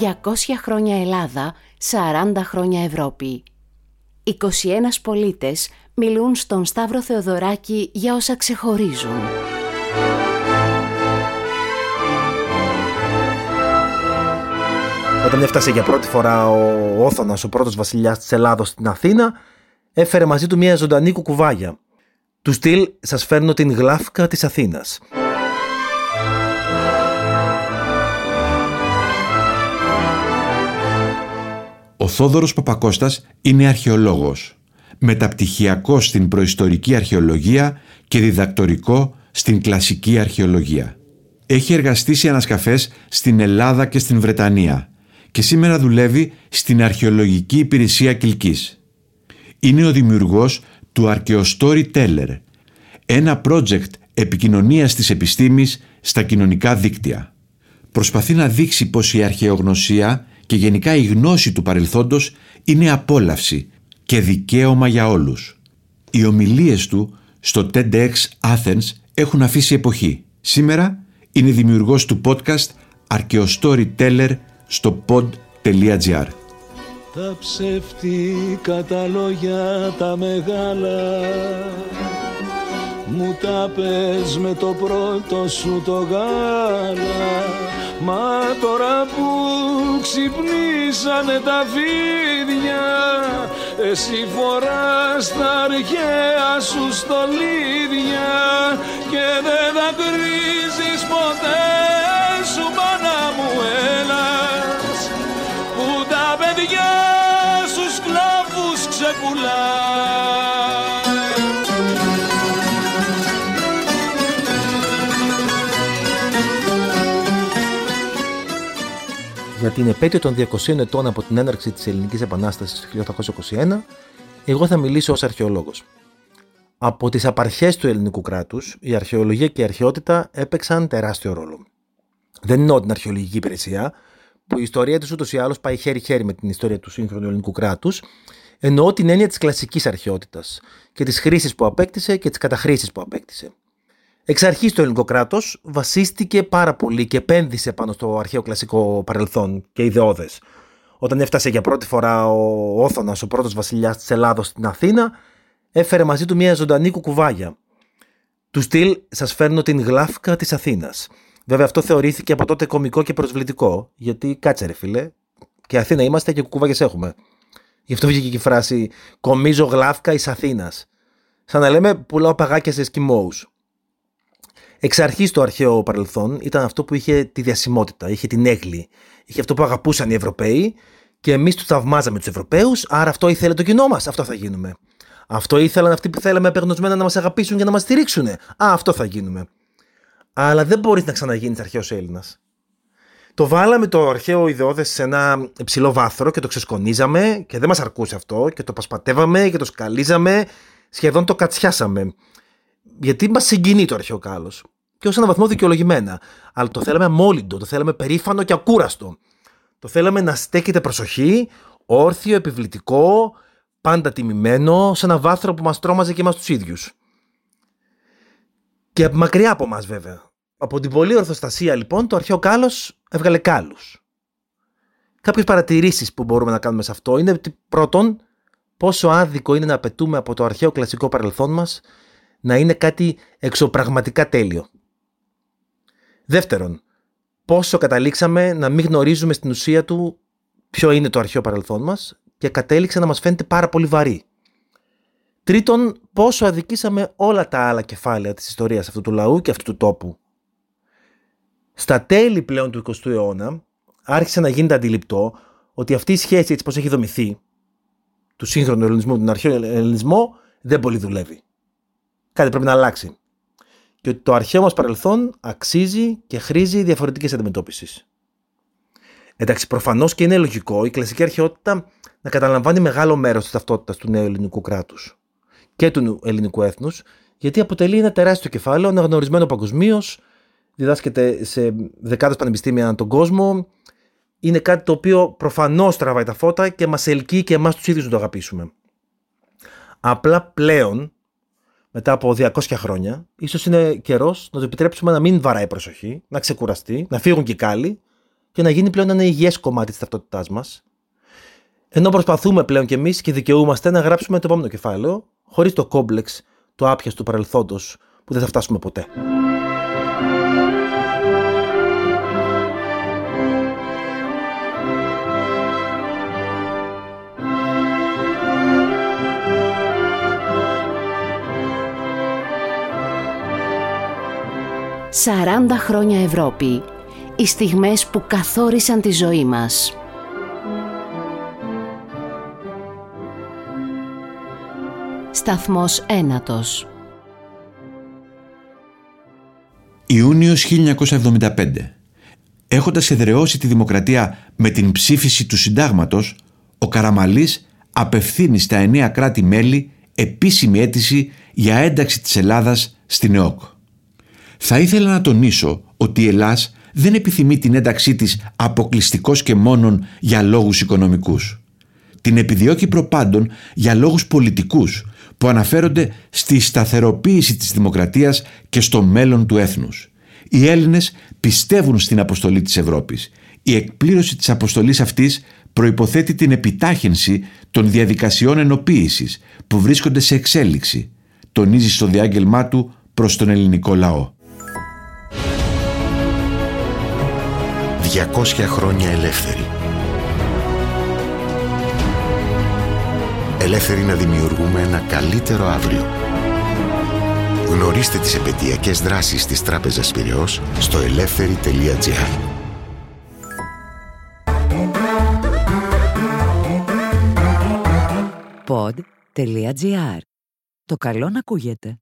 200 χρόνια Ελλάδα, 40 χρόνια Ευρώπη. 21 πολίτες μιλούν στον Σταύρο Θεοδωράκη για όσα ξεχωρίζουν. Όταν έφτασε για πρώτη φορά ο Όθωνας, ο πρώτος βασιλιάς της Ελλάδος στην Αθήνα, έφερε μαζί του μια ζωντανή κουκουβάγια. Του στυλ «Σας φέρνω την γλάφκα της Αθήνας». Ο Θόδωρος Παπακώστας είναι αρχαιολόγος, μεταπτυχιακό στην προϊστορική αρχαιολογία και διδακτορικό στην κλασική αρχαιολογία. Έχει εργαστεί σε ανασκαφές στην Ελλάδα και στην Βρετανία και σήμερα δουλεύει στην Αρχαιολογική Υπηρεσία Κιλκής. Είναι ο δημιουργός του Archaeostory Teller, ένα project επικοινωνίας της επιστήμης στα κοινωνικά δίκτυα. Προσπαθεί να δείξει πως η αρχαιογνωσία και γενικά η γνώση του παρελθόντος είναι απόλαυση και δικαίωμα για όλους. Οι ομιλίες του στο TEDx Athens έχουν αφήσει εποχή. Σήμερα είναι δημιουργός του podcast Archaeostoryteller στο pod.gr. Τα ψεύτικα τα λόγια τα μεγάλα μου τα πες με το πρώτο σου το γάλα. Μα τώρα που ξυπνήσανε τα φίδια Εσύ φοράς τα αρχαία σου στολίδια για την επέτειο των 200 ετών από την έναρξη της Ελληνικής Επανάστασης του 1821, εγώ θα μιλήσω ως αρχαιολόγος. Από τις απαρχές του ελληνικού κράτους, η αρχαιολογία και η αρχαιότητα έπαιξαν τεράστιο ρόλο. Δεν εννοώ την αρχαιολογική υπηρεσία, που η ιστορία της ούτως ή άλλως πάει χέρι-χέρι με την ιστορία του σύγχρονου ελληνικού κράτους, εννοώ την έννοια της κλασικής αρχαιότητας και τις χρήσεις που απέκτησε και τις καταχρήσεις που απέκτησε. Εξ αρχής το ελληνικό κράτος βασίστηκε πάρα πολύ και επένδυσε πάνω στο αρχαίο κλασικό παρελθόν και ιδεώδες. Όταν έφτασε για πρώτη φορά ο Όθωνας, ο πρώτος βασιλιάς της Ελλάδος στην Αθήνα, έφερε μαζί του μια ζωντανή κουκουβάγια. Του στυλ Σας φέρνω την γλάφκα της Αθήνας. Βέβαια αυτό θεωρήθηκε από τότε κωμικό και προσβλητικό, γιατί κάτσε ρε φίλε, και Αθήνα είμαστε και κουκουβάγες έχουμε. Γι' αυτό βγήκε και η φράση Κομίζω γλάφκα εις Αθήνας. Σαν να λέμε πουλάω παγάκια σε εσκιμώους. Εξ αρχής το αρχαίο παρελθόν ήταν αυτό που είχε τη διασημότητα, είχε την έγκλη, είχε αυτό που αγαπούσαν οι Ευρωπαίοι και εμείς τους θαυμάζαμε τους Ευρωπαίους, άρα αυτό ήθελε το κοινό μας, αυτό θα γίνουμε. Αυτό ήθελαν αυτοί που θέλαμε απεγνωσμένα να μας αγαπήσουν και να μας στηρίξουν. Α, αυτό θα γίνουμε. Αλλά δεν μπορείς να ξαναγίνεις αρχαίος Έλληνας. Το βάλαμε το αρχαίο ιδεώδες σε ένα υψηλό βάθρο και το ξεσκονίζαμε και δεν μας αρκούσε αυτό και το πασπατεύαμε και το σκαλίζαμε, σχεδόν το κατσιάσαμε. Γιατί μας συγκινεί το αρχαίο κάλος; Και ως έναν βαθμό δικαιολογημένα. Αλλά το θέλαμε αμόλυντο, το θέλαμε περήφανο και ακούραστο. Το θέλαμε να στέκεται προσοχή, όρθιο, επιβλητικό, πάντα τιμημένο, σε ένα βάθρο που μας τρόμαζε και εμάς τους ίδιους. Και μακριά από εμά, βέβαια. Από την πολλή ορθοστασία, λοιπόν, το αρχαίο κάλος έβγαλε κάλους. Κάποιες παρατηρήσεις που μπορούμε να κάνουμε σε αυτό είναι ότι πρώτον, πόσο άδικο είναι να απαιτούμε από το αρχαίο κλασικό παρελθόν μας να είναι κάτι εξωπραγματικά τέλειο. Δεύτερον, πόσο καταλήξαμε να μην γνωρίζουμε στην ουσία του ποιο είναι το αρχαίο παρελθόν μας και κατέληξε να μας φαίνεται πάρα πολύ βαρύ. Τρίτον, πόσο αδικήσαμε όλα τα άλλα κεφάλαια της ιστορίας αυτού του λαού και αυτού του τόπου. Στα τέλη πλέον του 20ου αιώνα άρχισε να γίνεται αντιληπτό ότι αυτή η σχέση έτσι πως έχει δομηθεί του σύγχρονου ελληνισμού, τον αρχαίο ελληνισμό, δεν πολύ δουλεύει. Κάτι πρέπει να αλλάξει και ότι το αρχαίο μας παρελθόν αξίζει και χρήζει διαφορετικές αντιμετώπισης. Εντάξει, προφανώς και είναι λογικό η κλασική αρχαιότητα να καταλαμβάνει μεγάλο μέρος της ταυτότητας του νέου ελληνικού κράτους και του ελληνικού έθνους, γιατί αποτελεί ένα τεράστιο κεφάλαιο αναγνωρισμένο παγκοσμίως, διδάσκεται σε δεκάδες πανεπιστήμια ανά τον κόσμο, είναι κάτι το οποίο προφανώς τραβάει τα φώτα και μας ελκύει και εμάς τους ίδιους να το αγαπήσουμε. Απλά πλέον μετά από 200 χρόνια, ίσως είναι καιρός να το επιτρέψουμε να μην βαράει προσοχή, να ξεκουραστεί, να φύγουν και οι κάλλοι και να γίνει πλέον ένα υγιές κομμάτι της ταυτότητάς μας. Ενώ προσπαθούμε πλέον κι εμείς και δικαιούμαστε να γράψουμε το επόμενο κεφάλαιο, χωρίς το κόμπλεξ του άπιαστου παρελθόντος που δεν θα φτάσουμε ποτέ. «40 χρόνια Ευρώπη. Οι στιγμές που καθόρισαν τη ζωή μας». Σταθμός ένατος Ιούνιος 1975 Έχοντας εδραιώσει τη δημοκρατία με την ψήφιση του συντάγματος, ο Καραμαλής απευθύνει στα εννέα κράτη-μέλη επίσημη αίτηση για ένταξη της Ελλάδας στην ΕΟΚ. Θα ήθελα να τονίσω ότι η Ελλάς δεν επιθυμεί την ένταξή της αποκλειστικώς και μόνον για λόγους οικονομικούς. Την επιδιώκει προπάντων για λόγους πολιτικούς που αναφέρονται στη σταθεροποίηση της δημοκρατίας και στο μέλλον του έθνους. Οι Έλληνες πιστεύουν στην αποστολή της Ευρώπης. Η εκπλήρωση της αποστολής αυτής προϋποθέτει την επιτάχυνση των διαδικασιών ενοποίησης που βρίσκονται σε εξέλιξη, τονίζει στο διάγγελμά του προς τον ελληνικό λαό. 200 χρόνια ελεύθερη. Ελεύθεροι να δημιουργούμε ένα καλύτερο αύριο. Γνωρίστε τις επαιτειακές δράσεις της Τράπεζας Πυραιός στο ελεύθερη.gr Pod.gr. Το καλό να ακούγεται.